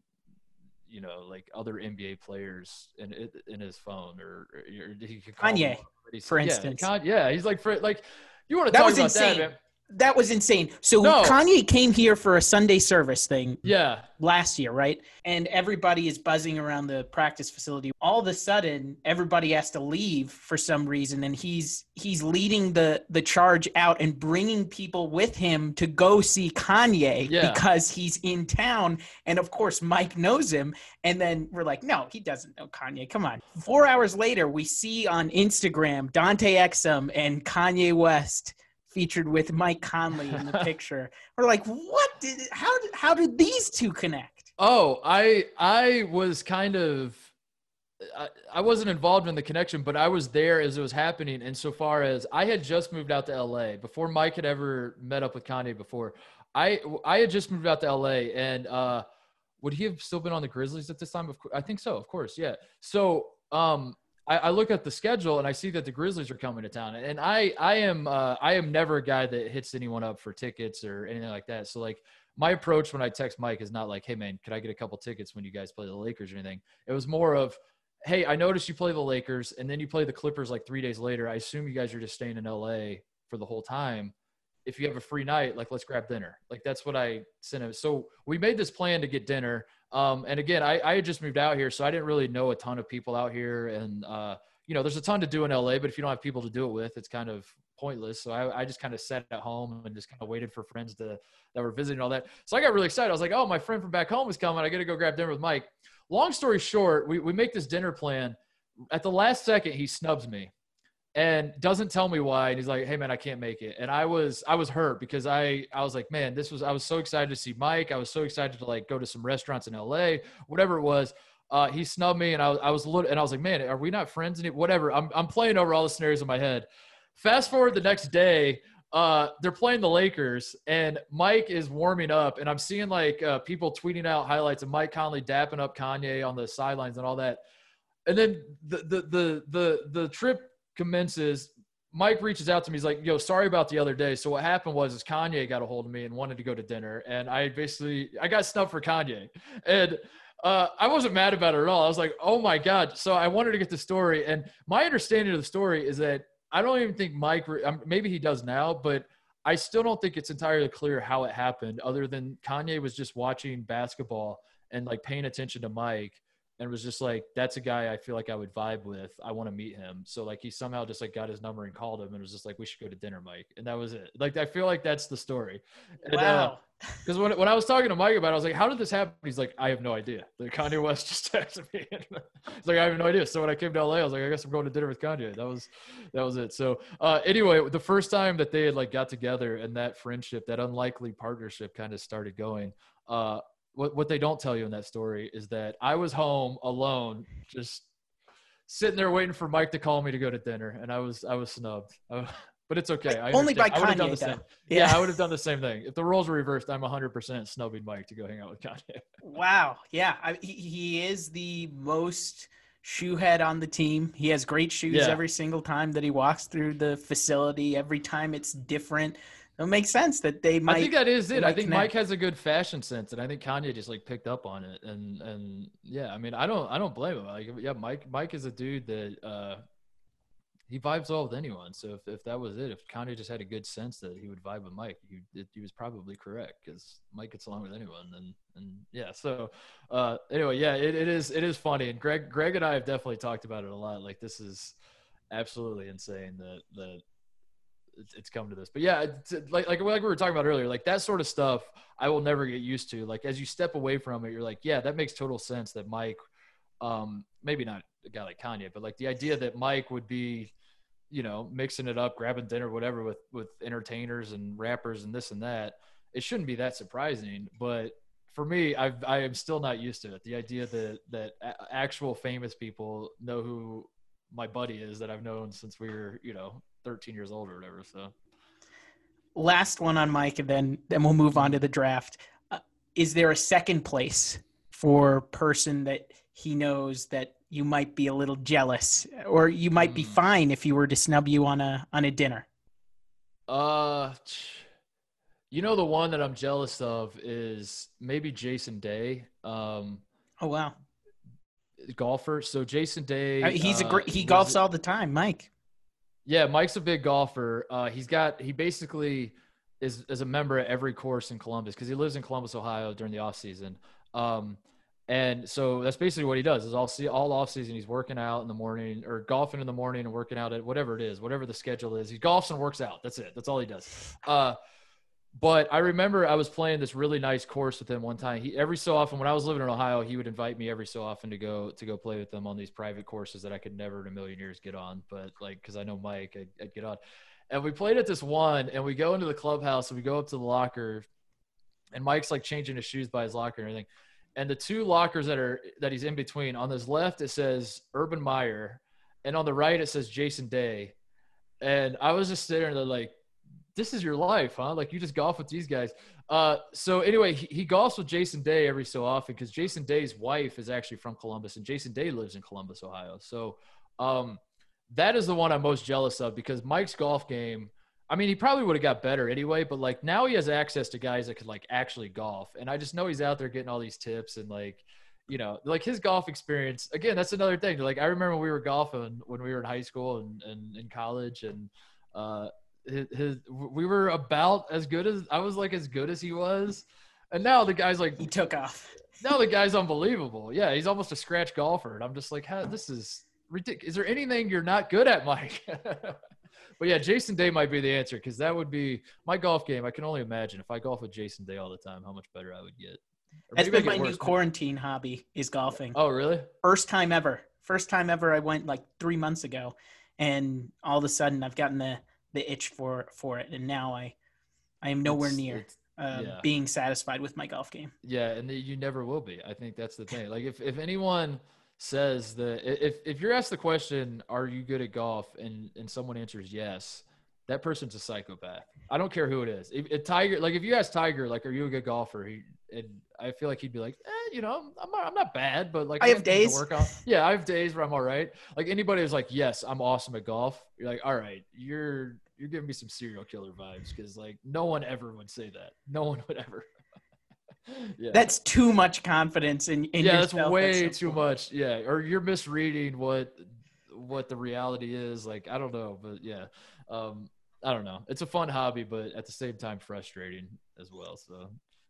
you know like other NBA players in in his phone or, or he could Kanye for yeah, instance. yeah, he's like for like you want to talk about insane. that, man that was insane. So no. Kanye came here for a Sunday service thing. Yeah. Last year, right? And everybody is buzzing around the practice facility. All of a sudden, everybody has to leave for some reason and he's he's leading the the charge out and bringing people with him to go see Kanye yeah. because he's in town and of course Mike knows him and then we're like, "No, he doesn't know Kanye. Come on." 4 hours later, we see on Instagram Dante Exum and Kanye West featured with Mike Conley in the picture. We're like, what did how did how did these two connect? Oh, I I was kind of I, I wasn't involved in the connection, but I was there as it was happening. Insofar as I had just moved out to LA before Mike had ever met up with Kanye before. I I had just moved out to LA, and uh, would he have still been on the Grizzlies at this time? Of course, I think so. Of course, yeah. So um, I, I, look at the schedule and I see that the Grizzlies are coming to town, and I I am uh, I am never a guy that hits anyone up for tickets or anything like that. So like my approach when I text Mike is not like, hey man, could I get a couple tickets when you guys play the Lakers or anything? It was more of, hey, I noticed you play the Lakers and then you play the Clippers like three days later. I assume you guys are just staying in LA for the whole time. If you have a free night, like let's grab dinner. Like that's what I sent him. So we made this plan to get dinner. Um, and again, I, I had just moved out here, so I didn't really know a ton of people out here. And, uh, you know, there's a ton to do in LA, but if you don't have people to do it with, it's kind of pointless. So I, I just kind of sat at home and just kind of waited for friends to that were visiting all that. So I got really excited. I was like, oh, my friend from back home is coming. I got to go grab dinner with Mike. Long story short, we, we make this dinner plan. At the last second, he snubs me and doesn't tell me why and he's like hey man i can't make it. And i was i was hurt because i i was like man this was i was so excited to see mike. I was so excited to like go to some restaurants in la whatever it was. Uh, he snubbed me and I, I was little and i was like man are we not friends and whatever. I'm, I'm playing over all the scenarios in my head. Fast forward the next day uh, they're playing the Lakers, and Mike is warming up, and I'm seeing like uh, people tweeting out highlights of Mike Conley dapping up Kanye on the sidelines and all that. And then the the the the the trip commences. Mike reaches out to me. He's like, "Yo, sorry about the other day." So what happened was, is Kanye got a hold of me and wanted to go to dinner, and I basically I got snubbed for Kanye, and uh, I wasn't mad about it at all. I was like, "Oh my god!" So I wanted to get the story, and my understanding of the story is that I don't even think Mike. Um, maybe he does now, but I still don't think it's entirely clear how it happened. Other than Kanye was just watching basketball and like paying attention to Mike and was just like, that's a guy I feel like I would vibe with. I want to meet him. So like he somehow just like got his number and called him and was just like, we should go to dinner, Mike. And that was it. Like I feel like that's the story. And, uh, wow. Because uh, when, when I was talking to Mike about it, I was like, how did this happen? He's like, I have no idea. Like Kanye West just texted me. He's like, I have no idea. So when I came to LA, I was like, I guess I'm going to dinner with Kanye. That was that was it. So uh, anyway, the first time that they had like got together and that friendship, that unlikely partnership kind of started going. Uh, what what they don't tell you in that story is that I was home alone, just sitting there waiting for Mike to call me to go to dinner, and I was I was snubbed. but it's okay. I Only by Kanye. Done the same. Yeah. yeah. I would have done the same thing. If the roles were reversed, I'm 100% snubbing Mike to go hang out with Kanye. wow. Yeah. I, he, he is the most shoe head on the team. He has great shoes yeah. every single time that he walks through the facility. Every time it's different it makes sense that they might. I think that is it. I think connect. Mike has a good fashion sense, and I think Kanye just like picked up on it. And and yeah, I mean, I don't I don't blame him. Like yeah, Mike Mike is a dude that uh he vibes well with anyone. So if, if that was it, if Kanye just had a good sense that he would vibe with Mike, he he was probably correct because Mike gets along with anyone. And and yeah, so uh anyway, yeah, it, it is it is funny. And Greg Greg and I have definitely talked about it a lot. Like this is absolutely insane that that it's come to this. But yeah, like like like we were talking about earlier, like that sort of stuff, I will never get used to. Like as you step away from it, you're like, yeah, that makes total sense that Mike Um, maybe not a guy like Kanye, but like the idea that Mike would be, you know, mixing it up, grabbing dinner, whatever, with with entertainers and rappers and this and that. It shouldn't be that surprising, but for me, I've, I am still not used to it. The idea that that actual famous people know who my buddy is that I've known since we were, you know, 13 years old or whatever. So, last one on Mike, and then then we'll move on to the draft. Uh, is there a second place for person that he knows that you might be a little jealous, or you might mm. be hmm. fine if he were to snub you on a on a dinner? Uh. You know the one that I'm jealous of is maybe Jason Day. Um, oh wow, golfer. So Jason Day, uh, he's uh, a great. He golfs all the time, Mike. Yeah, Mike's a big golfer. Uh, he's got he basically is is a member at every course in Columbus because he lives in Columbus, Ohio during the off season. Um, and so that's basically what he does is all see all off season he's working out in the morning or golfing in the morning and working out at whatever it is, whatever the schedule is. He golfs and works out. That's it. That's all he does. Uh, but I remember I was playing this really nice course with him one time. He every so often when I was living in Ohio, he would invite me every so often to go to go play with them on these private courses that I could never in a million years get on. But like because I know Mike, I'd, I'd get on. And we played at this one, and we go into the clubhouse and we go up to the locker, and Mike's like changing his shoes by his locker and everything. And the two lockers that are that he's in between, on his left it says Urban Meyer, and on the right it says Jason Day. And I was just sitting there like, this is your life, huh? Like you just golf with these guys. Uh, so anyway, he, he golfs with Jason Day every so often because Jason Day's wife is actually from Columbus, and Jason Day lives in Columbus, Ohio. So um, that is the one I'm most jealous of because Mike's golf game. I mean, he probably would have got better anyway, but like now he has access to guys that could like actually golf, and I just know he's out there getting all these tips and like you know, like his golf experience. Again, that's another thing. Like I remember we were golfing when we were in high school and, and in college, and uh, his, his, we were about as good as I was like as good as he was, and now the guy's like he took off. Now the guy's unbelievable. Yeah, he's almost a scratch golfer, and I'm just like, this is ridiculous. Is there anything you're not good at, Mike? but yeah, Jason Day might be the answer because that would be my golf game. I can only imagine if I golf with Jason Day all the time, how much better I would get. That's been my new quarantine hobby is golfing. Oh, really? First time ever. First time ever. I went like three months ago, and all of a sudden I've gotten the the itch for for it, and now I I am nowhere it's, near it's, uh, yeah. being satisfied with my golf game. Yeah, and you never will be. I think that's the thing. Like if if anyone says that if if you're asked the question, "Are you good at golf?" and and someone answers yes, that person's a psychopath. I don't care who it is. If, if Tiger, like if you ask Tiger, like, "Are you a good golfer?" He, and I feel like he'd be like, eh, you know, I'm not, I'm not bad, but like I, I have days. To work on. Yeah, I have days where I'm all right. Like anybody who's like, yes, I'm awesome at golf. You're like, all right, you're you're giving me some serial killer vibes because like no one ever would say that. No one would ever. yeah. That's too much confidence in, in yeah, that's way too much. Yeah, or you're misreading what what the reality is. Like I don't know, but yeah, um, I don't know. It's a fun hobby, but at the same time frustrating as well. So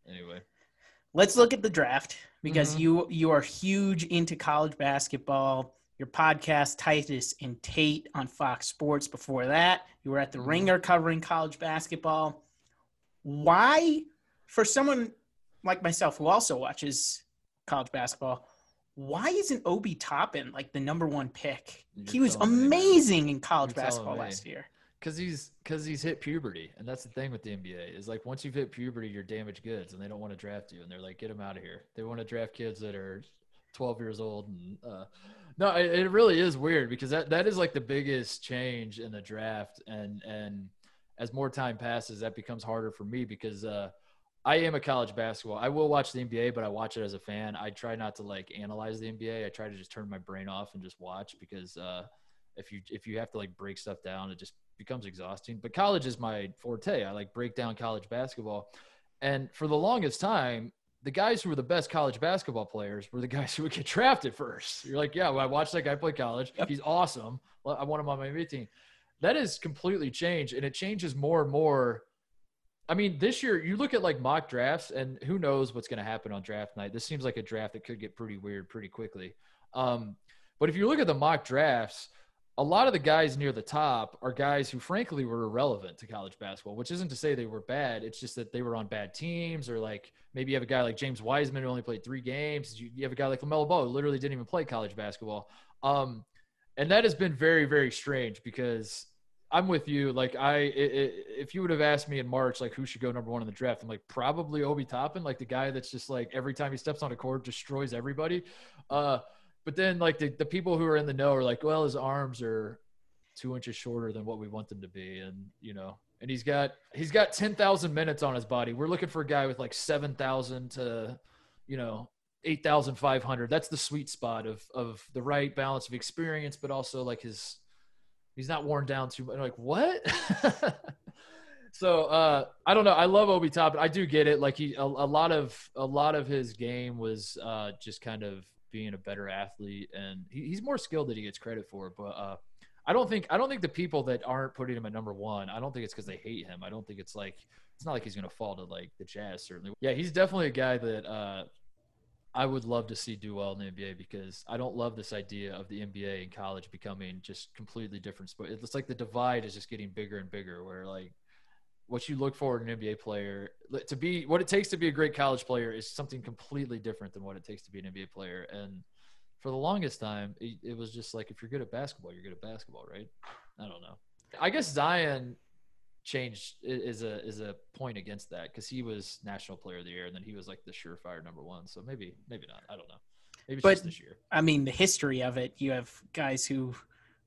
anyway, let's look at the draft because mm-hmm. you you are huge into college basketball your podcast, Titus and Tate on Fox Sports. Before that, you were at the mm-hmm. Ringer covering college basketball. Why, for someone like myself who also watches college basketball, why isn't Obi Toppin like the number one pick? You're he was amazing me, in college You're basketball last year. Because he's because he's hit puberty, and that's the thing with the NBA is like once you've hit puberty, you're damaged goods, and they don't want to draft you, and they're like, get him out of here. They want to draft kids that are 12 years old and uh, no, it, it really is weird because that, that is like the biggest change in the draft. And, and as more time passes, that becomes harder for me because, uh, I am a college basketball. I will watch the NBA, but I watch it as a fan. I try not to like analyze the NBA. I try to just turn my brain off and just watch because uh, if you if you have to like break stuff down, it just becomes exhausting. But college is my forte. I like break down college basketball, and for the longest time, the guys who were the best college basketball players were the guys who would get drafted first. You're like, yeah, well, I watched that guy play college. Yep. He's awesome. I want him on my NBA team. That has completely changed, and it changes more and more. I mean, this year you look at like mock drafts, and who knows what's going to happen on draft night. This seems like a draft that could get pretty weird pretty quickly. Um, but if you look at the mock drafts, a lot of the guys near the top are guys who frankly were irrelevant to college basketball, which isn't to say they were bad. It's just that they were on bad teams or like maybe you have a guy like James Wiseman who only played three games. You, have a guy like LaMelo Ball who literally didn't even play college basketball. Um, and that has been very, very strange because I'm with you. Like I, it, if you would have asked me in March, like who should go number one in the draft, I'm like probably Obi Toppin, like the guy that's just like every time he steps on a court destroys everybody. Uh, but then like the, the people who are in the know are like, well, his arms are two inches shorter than what we want them to be, and you know, and he's got he's got ten thousand minutes on his body. We're looking for a guy with like seven thousand to, you know, eight thousand five hundred. That's the sweet spot of of the right balance of experience, but also like his he's not worn down too much. Like what? so uh, I don't know. I love Obi Toppin. I do get it. Like he a, a, lot of a lot of his game was uh, just kind of being a better athlete, and he, he's more skilled than he gets credit for. But uh, I don't think I don't think the people that aren't putting him at number one. I don't think it's because they hate him. I don't think it's like it's not like he's to fall to like the Jazz. Certainly, yeah, he's definitely a guy that uh, I would love to see do well in the NBA because I don't love this idea of the NBA and college becoming just completely different. But it's like the divide is just getting bigger and bigger. Where like what you look for in an NBA player to be what it takes to be a great college player is something completely different than what it takes to be an NBA player. And for the longest time, it, it was just like if you're good at basketball, you're good at basketball, right? I don't know. I guess Zion changed is a is a point against that because he was national player of the year and then he was like the surefire number one. So maybe maybe not. I don't know. Maybe but, this year. I mean, the history of it, you have guys who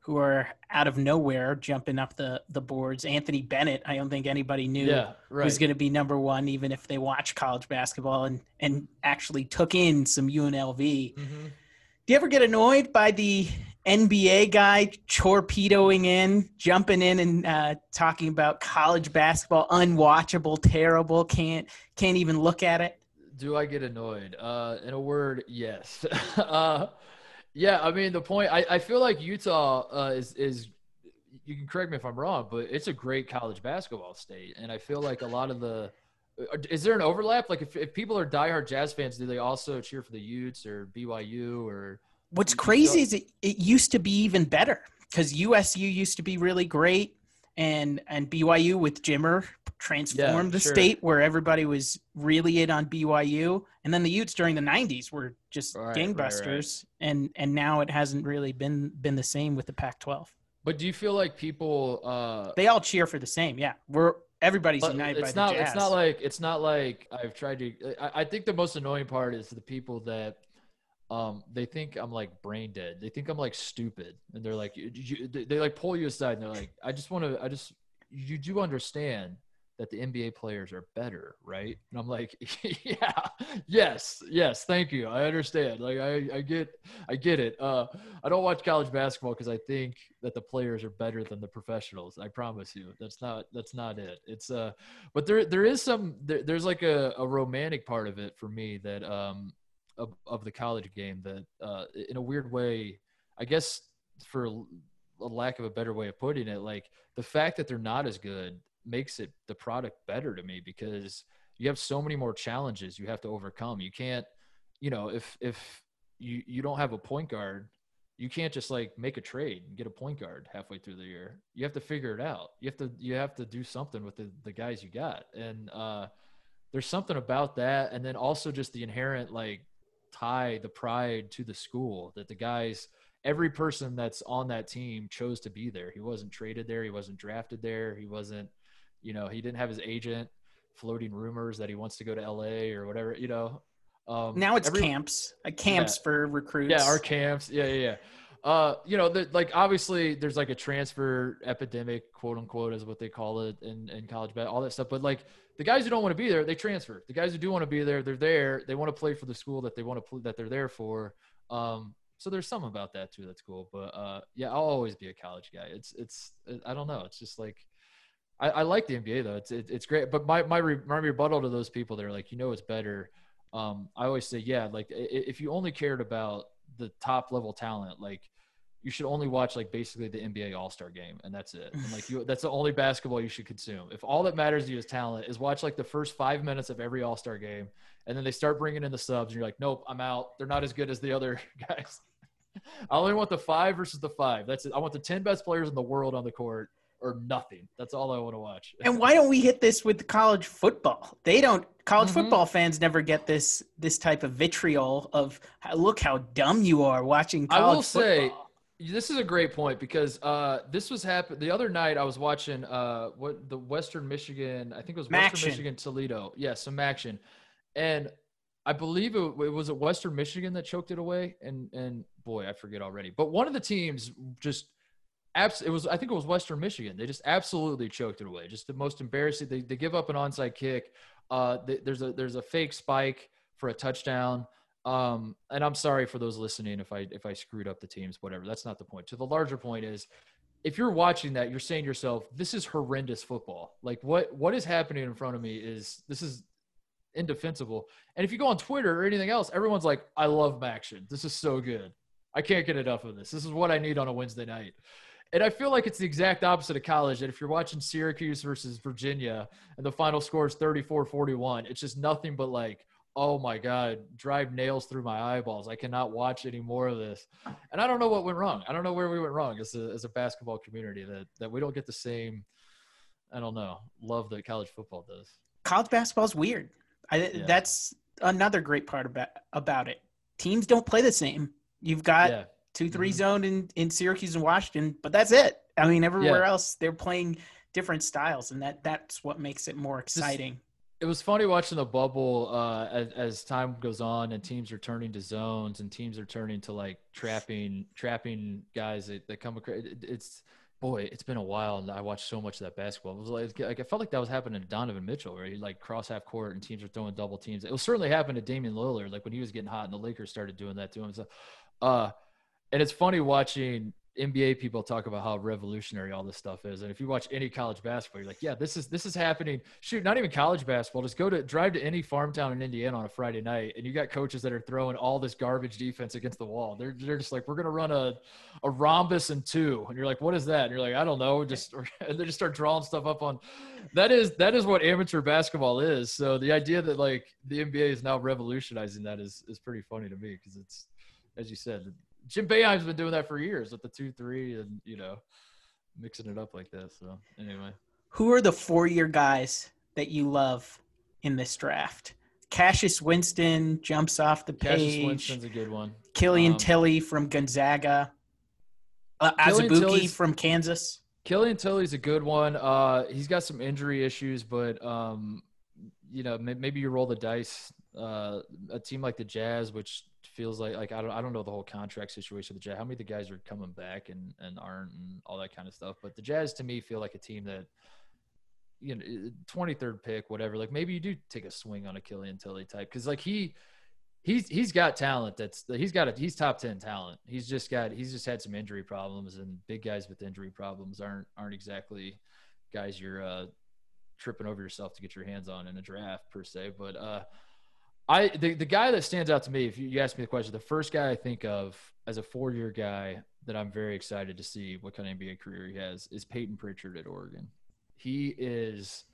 who are out of nowhere jumping up the the boards. Anthony Bennett, I don't think anybody knew yeah, right. was going to be number one, even if they watch college basketball and and actually took in some UNLV. Mm-hmm. Do you ever get annoyed by the NBA guy torpedoing in, jumping in, and uh, talking about college basketball unwatchable, terrible? Can't can't even look at it. Do I get annoyed? Uh, in a word, yes. uh, yeah, I mean the point. I, I feel like Utah uh, is is you can correct me if I'm wrong, but it's a great college basketball state, and I feel like a lot of the uh, is there an overlap? Like if, if people are diehard Jazz fans, do they also cheer for the Utes or BYU or? What's crazy is it, it used to be even better because USU used to be really great, and and BYU with Jimmer transformed yeah, the sure. state where everybody was really in on BYU, and then the Utes during the '90s were just right, gangbusters, right, right. and and now it hasn't really been been the same with the Pac-12. But do you feel like people? Uh, they all cheer for the same. Yeah, we're everybody's united it's by not, the Jazz. It's not like it's not like I've tried to. I, I think the most annoying part is the people that um, they think I'm like brain dead. They think I'm like stupid, and they're like, you, you, they, they like pull you aside, and they're like, I just want to, I just, you do understand that the NBA players are better, right? And I'm like, yeah, yes, yes, thank you. I understand. Like, I, I get, I get it. Uh, I don't watch college basketball because I think that the players are better than the professionals. I promise you, that's not, that's not it. It's uh, but there, there is some, there, there's like a, a romantic part of it for me that um, of, of the college game that uh, in a weird way, I guess for a lack of a better way of putting it, like the fact that they're not as good makes it the product better to me because you have so many more challenges you have to overcome. You can't, you know, if if you you don't have a point guard, you can't just like make a trade and get a point guard halfway through the year. You have to figure it out. You have to you have to do something with the the guys you got. And uh there's something about that and then also just the inherent like tie the pride to the school that the guys every person that's on that team chose to be there. He wasn't traded there, he wasn't drafted there, he wasn't you know, he didn't have his agent floating rumors that he wants to go to LA or whatever, you know. Um, now it's every, camps, uh, camps yeah, for recruits. Yeah, our camps. Yeah, yeah, yeah. Uh, you know, the, like obviously there's like a transfer epidemic, quote unquote, is what they call it in, in college, all that stuff. But like the guys who don't want to be there, they transfer. The guys who do want to be there, they're there. They want to play for the school that they want to play, that they're there for. Um, so there's some about that too. That's cool. But uh, yeah, I'll always be a college guy. It's it's I don't know. It's just like I, I like the NBA though. It's it, it's great. But my my, re, my rebuttal to those people that are like, you know, it's better. Um, I always say, yeah, like if you only cared about the top level talent, like you should only watch like basically the NBA All Star game, and that's it. And like you, that's the only basketball you should consume. If all that matters to you is talent, is watch like the first five minutes of every All Star game, and then they start bringing in the subs, and you're like, nope, I'm out. They're not as good as the other guys. I only want the five versus the five. That's it. I want the ten best players in the world on the court or nothing. That's all I want to watch. And why don't we hit this with college football? They don't. College mm-hmm. football fans never get this this type of vitriol of look how dumb you are watching college I will football. say this is a great point because uh, this was happening the other night. I was watching uh, what the Western Michigan. I think it was Western Michigan Toledo. Yeah, some action, and I believe it, it was a Western Michigan that choked it away. And and boy, I forget already. But one of the teams just abs- it was I think it was Western Michigan. They just absolutely choked it away. Just the most embarrassing. They, they give up an onside kick. Uh, they, there's a there's a fake spike for a touchdown. Um, and I'm sorry for those listening if I if I screwed up the teams, whatever. That's not the point. To the larger point is if you're watching that, you're saying to yourself, this is horrendous football. Like what what is happening in front of me is this is indefensible. And if you go on Twitter or anything else, everyone's like, I love MACtion. This is so good. I can't get enough of this. This is what I need on a Wednesday night. And I feel like it's the exact opposite of college. That if you're watching Syracuse versus Virginia and the final score is 34 41, it's just nothing but like oh my god drive nails through my eyeballs i cannot watch any more of this and i don't know what went wrong i don't know where we went wrong as a, as a basketball community that, that we don't get the same i don't know love that college football does college basketball is weird I, yeah. that's another great part about about it teams don't play the same you've got yeah. Two three mm-hmm. zone in, in syracuse and washington but that's it i mean everywhere yeah. else they're playing different styles and that that's what makes it more exciting it was funny watching the bubble uh, as, as time goes on and teams are turning to zones and teams are turning to like trapping trapping guys that, that come across. It, it's boy, it's been a while and I watched so much of that basketball. It was like, like I felt like that was happening to Donovan Mitchell, where he like cross half court and teams are throwing double teams. It was certainly happened to Damian Lillard, like when he was getting hot and the Lakers started doing that to him. So, uh, and it's funny watching NBA people talk about how revolutionary all this stuff is. And if you watch any college basketball, you're like, yeah, this is this is happening. Shoot, not even college basketball. Just go to drive to any farm town in Indiana on a Friday night, and you got coaches that are throwing all this garbage defense against the wall. They're they're just like, we're gonna run a a rhombus and two, and you're like, what is that? And you're like, I don't know. Just and they just start drawing stuff up on. That is that is what amateur basketball is. So the idea that like the NBA is now revolutionizing that is is pretty funny to me because it's as you said Jim Boeheim's been doing that for years with the two three and you know mixing it up like that. So anyway, who are the four year guys that you love in this draft? Cassius Winston jumps off the page. Cassius Winston's a good one. Killian um, Tillie from Gonzaga. Uh, Azubuike from Kansas. Killian Tillie's a good one. Uh, he's got some injury issues, but um, you know maybe you roll the dice. Uh, a team like the Jazz, which feels like like I don't I don't know the whole contract situation of the Jazz. How many of the guys are coming back and and aren't and all that kind of stuff. But the Jazz to me feel like a team that you know 23rd pick whatever like maybe you do take a swing on a Killian Tillie type because like he he's he's got talent that's he's got a he's top 10 talent he's just got he's just had some injury problems and big guys with injury problems aren't aren't exactly guys you're uh tripping over yourself to get your hands on in a draft per se but uh I the, the guy that stands out to me, if you, you ask me the question, the first guy I think of as a four year guy that I'm very excited to see what kind of NBA career he has is Payton Pritchard at Oregon. He is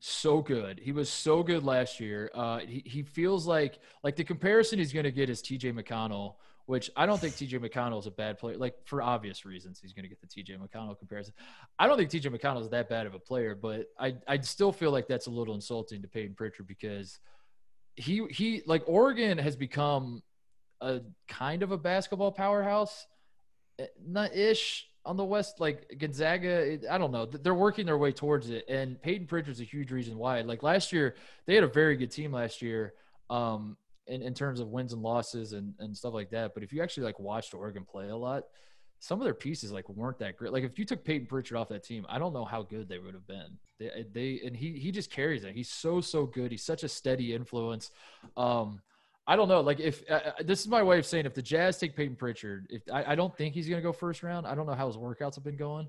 so good. He was so good last year. Uh, he, he feels like like the comparison he's going to get is T.J. McConnell, which I don't think T.J. McConnell is a bad player. Like for obvious reasons, he's going to get the T.J. McConnell comparison. I don't think T.J. McConnell is that bad of a player, but I I still feel like that's a little insulting to Payton Pritchard because – he he like Oregon has become a kind of a basketball powerhouse, eh, not ish on the West. Like Gonzaga, I don't know. They're working their way towards it, and Payton Pritchard's a huge reason why. Like last year, they had a very good team last year. Um, in, in terms of wins and losses and, and stuff like that. But if you actually like watched Oregon play a lot, some of their pieces like weren't that great. Like if you took Payton Pritchard off that team, I don't know how good they would have been. They, they and he he just carries it. He's so so good. He's such a steady influence. Um, I don't know. Like if uh, uh this is my way of saying, if the Jazz take Payton Pritchard, if I, I don't think he's going to go first round. I don't know how his workouts have been going,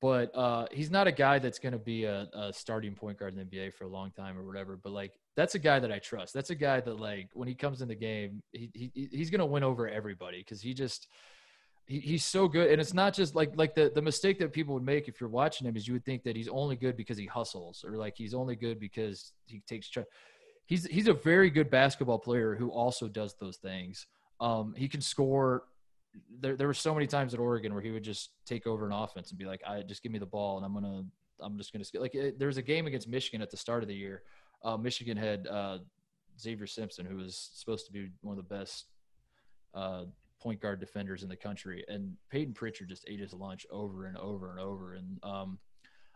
but uh, he's not a guy that's going to be a, a starting point guard in the NBA for a long time or whatever. But like that's a guy that I trust. That's a guy that like when he comes in the game, he, he he's going to win over everybody because he just he, he's so good and it's not just like like the, the mistake that people would make if you're watching him is you would think that he's only good because he hustles or like he's only good because he takes he's he's a very good basketball player who also does those things um, he can score there there were so many times at Oregon where he would just take over an offense and be like, "I just give me the ball and I'm gonna I'm just gonna like." It, there was a game against Michigan at the start of the year. Uh, Michigan had uh, Xavier Simpson, who was supposed to be one of the best uh, point guard defenders in the country, and Payton Pritchard just ate his lunch over and over and over. And um,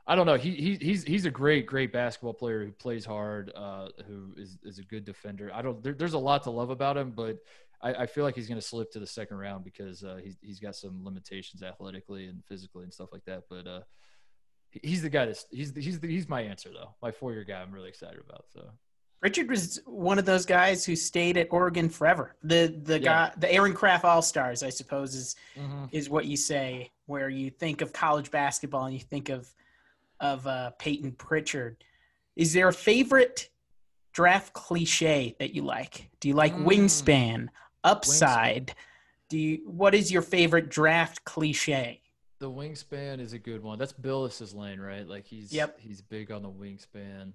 I don't know. He, he he's he's a great great basketball player who plays hard, uh, who is is a good defender. I don't. There, there's a lot to love about him, but I, I feel like he's going to slip to the second round because uh, he's he's got some limitations athletically and physically and stuff like that. But uh, he's the guy that's he's he's the, he's my answer though. My four year guy. I'm really excited about. So Pritchard was one of those guys who stayed at Oregon forever. The the yeah. guy the Aaron Craft All Stars, I suppose, is mm-hmm. is what you say where you think of college basketball and you think of of uh, Payton Pritchard. Is there a favorite draft cliche that you like? Do you like mm. wingspan, upside? Wingspan. Do you what is your favorite draft cliche? The wingspan is a good one. That's Bilas's lane, right? Like he's yep. he's big on the wingspan.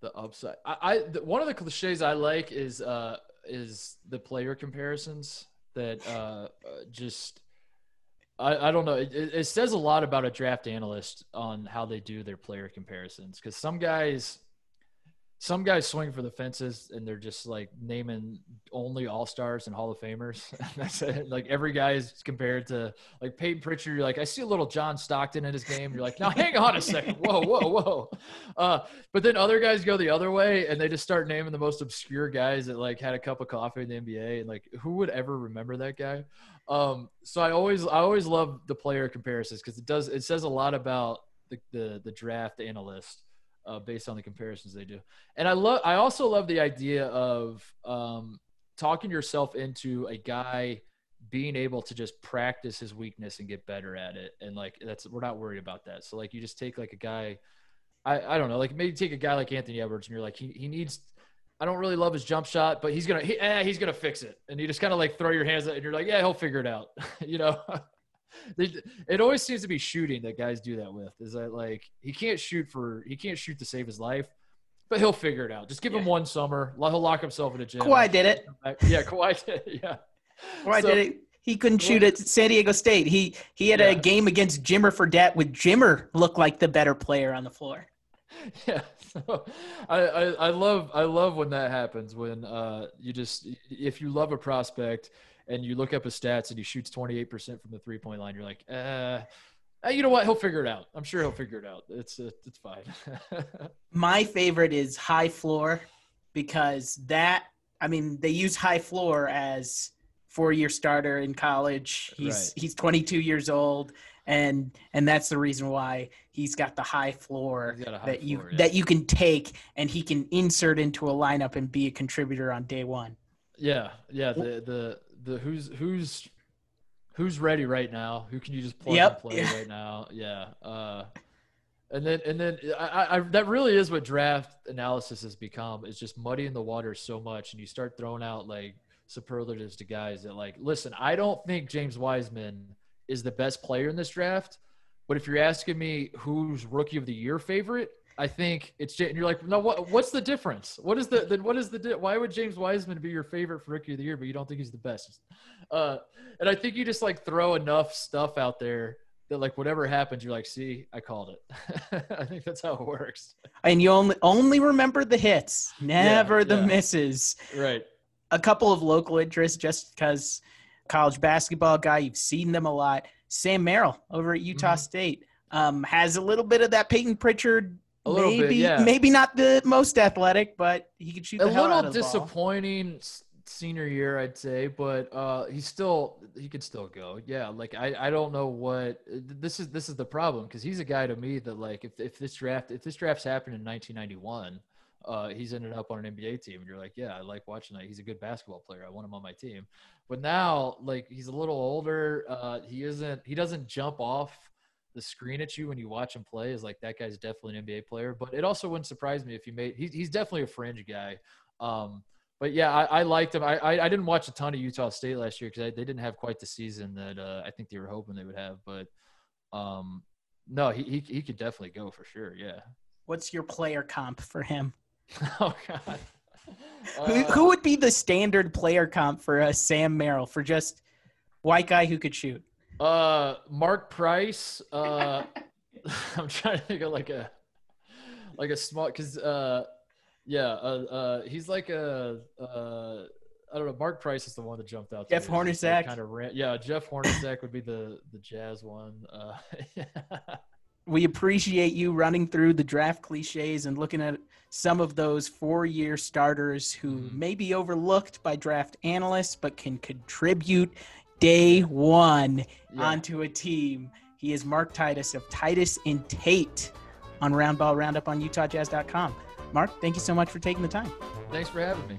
The upside. I, I the, one of the cliches I like is uh is the player comparisons that uh, uh just I, I don't know. It, it says a lot about a draft analyst on how they do their player comparisons because some guys some guys swing for the fences and they're just like naming only all stars and Hall of Famers. That's it. Like every guy is compared to like Payton Pritchard. You're like, I see a little John Stockton in his game. You're like, now hang on a second. Whoa, whoa, whoa. Uh, but then other guys go the other way and they just start naming the most obscure guys that like had a cup of coffee in the NBA. And like, who would ever remember that guy? Um, so I always, I always love the player comparisons because it does, it says a lot about the, the, the draft analyst uh, based on the comparisons they do. And I love, I also love the idea of um, talking yourself into a guy being able to just practice his weakness and get better at it. And like, that's, we're not worried about that. So like, you just take like a guy, I, I don't know, like maybe take a guy like Anthony Edwards and you're like, he, he needs, I don't really love his jump shot, but he's gonna he, eh, he's gonna fix it. And you just kind of like throw your hands up and you're like, yeah, he'll figure it out. you know, it always seems to be shooting that guys do that with. Is that like he can't shoot for he can't shoot to save his life, but he'll figure it out. Just give yeah. him one summer. He'll lock himself in a gym. Kawhi did it. Yeah, Kawhi did. It. Yeah. Kawhi so, did it. He couldn't shoot at San Diego State. He he had yeah. a game against Jimmer Fredette with Jimmer look like the better player on the floor. Yeah, so I, I, I love I love when that happens when uh you just if you love a prospect and you look up his stats and he shoots 28% from the three point line, you're like, uh, you know what? He'll figure it out. I'm sure he'll figure it out. It's uh, it's fine. My favorite is high floor because that I mean they use high floor as four year starter in college. He's right. he's 22 years old and and that's the reason why he's got the high floor high that you floor, yeah. that you can take and he can insert into a lineup and be a contributor on day one. Yeah, yeah. The the the who's who's who's ready right now? Who can you just plug yep. and play right now? Yeah. Uh, and then and then I, I that really is what draft analysis has become. Is just muddying the water so much, and you start throwing out like superlatives to guys that like. Listen, I don't think James Wiseman is the best player in this draft, but if you're asking me who's rookie of the year favorite, I think it's and you're like, no, what what's the difference? What is the then what is the why would James Wiseman be your favorite for rookie of the year, but you don't think he's the best? Uh, and I think you just like throw enough stuff out there that like whatever happens, you're like, see, I called it. I think that's how it works. And you only only remember the hits, never yeah, the yeah. misses. Right. A couple of local interests, just because college basketball guy, you've seen them a lot. Sam Merrill over at Utah mm-hmm. State um, has a little bit of that Payton Pritchard a little maybe, bit, yeah. Maybe not the most athletic, but he could shoot. a little disappointing senior year, I'd say, but uh, he's still he could still go. Yeah, like I, I don't know what this is. This is the problem because he's a guy to me that like if if this draft if this draft's happened in 1991. Uh, he's ended up on an NBA team, and you're like, yeah, I like watching that. He's a good basketball player. I want him on my team. But now, like, he's a little older. Uh, he isn't. He doesn't jump off the screen at you when you watch him play is like that guy's definitely an NBA player. But it also wouldn't surprise me if he made. He's he's definitely a fringe guy. Um, but yeah, I, I liked him. I, I, I didn't watch a ton of Utah State last year because they didn't have quite the season that uh, I think they were hoping they would have. But um, no, he, he he could definitely go for sure. Yeah. What's your player comp for him? oh God. Uh, who, who would be the standard player comp for uh, Sam Merrill for just White guy who could shoot. Uh, Mark Price. Uh, I'm trying to think of like a like a small because uh, yeah, uh, uh, he's like a uh. I don't know. Mark Price is the one that jumped out. Jeff Hornacek. Kind of ran, yeah. Jeff Hornacek would be the the Jazz one. Uh, yeah. We appreciate you running through the draft cliches and looking at some of those four-year starters who Mhm. may be overlooked by draft analysts but can contribute day one Yeah. onto a team. He is Mark Titus of Titus and Tate on Roundball Roundup on UtahJazz.com. Mark, thank you so much for taking the time. Thanks for having me.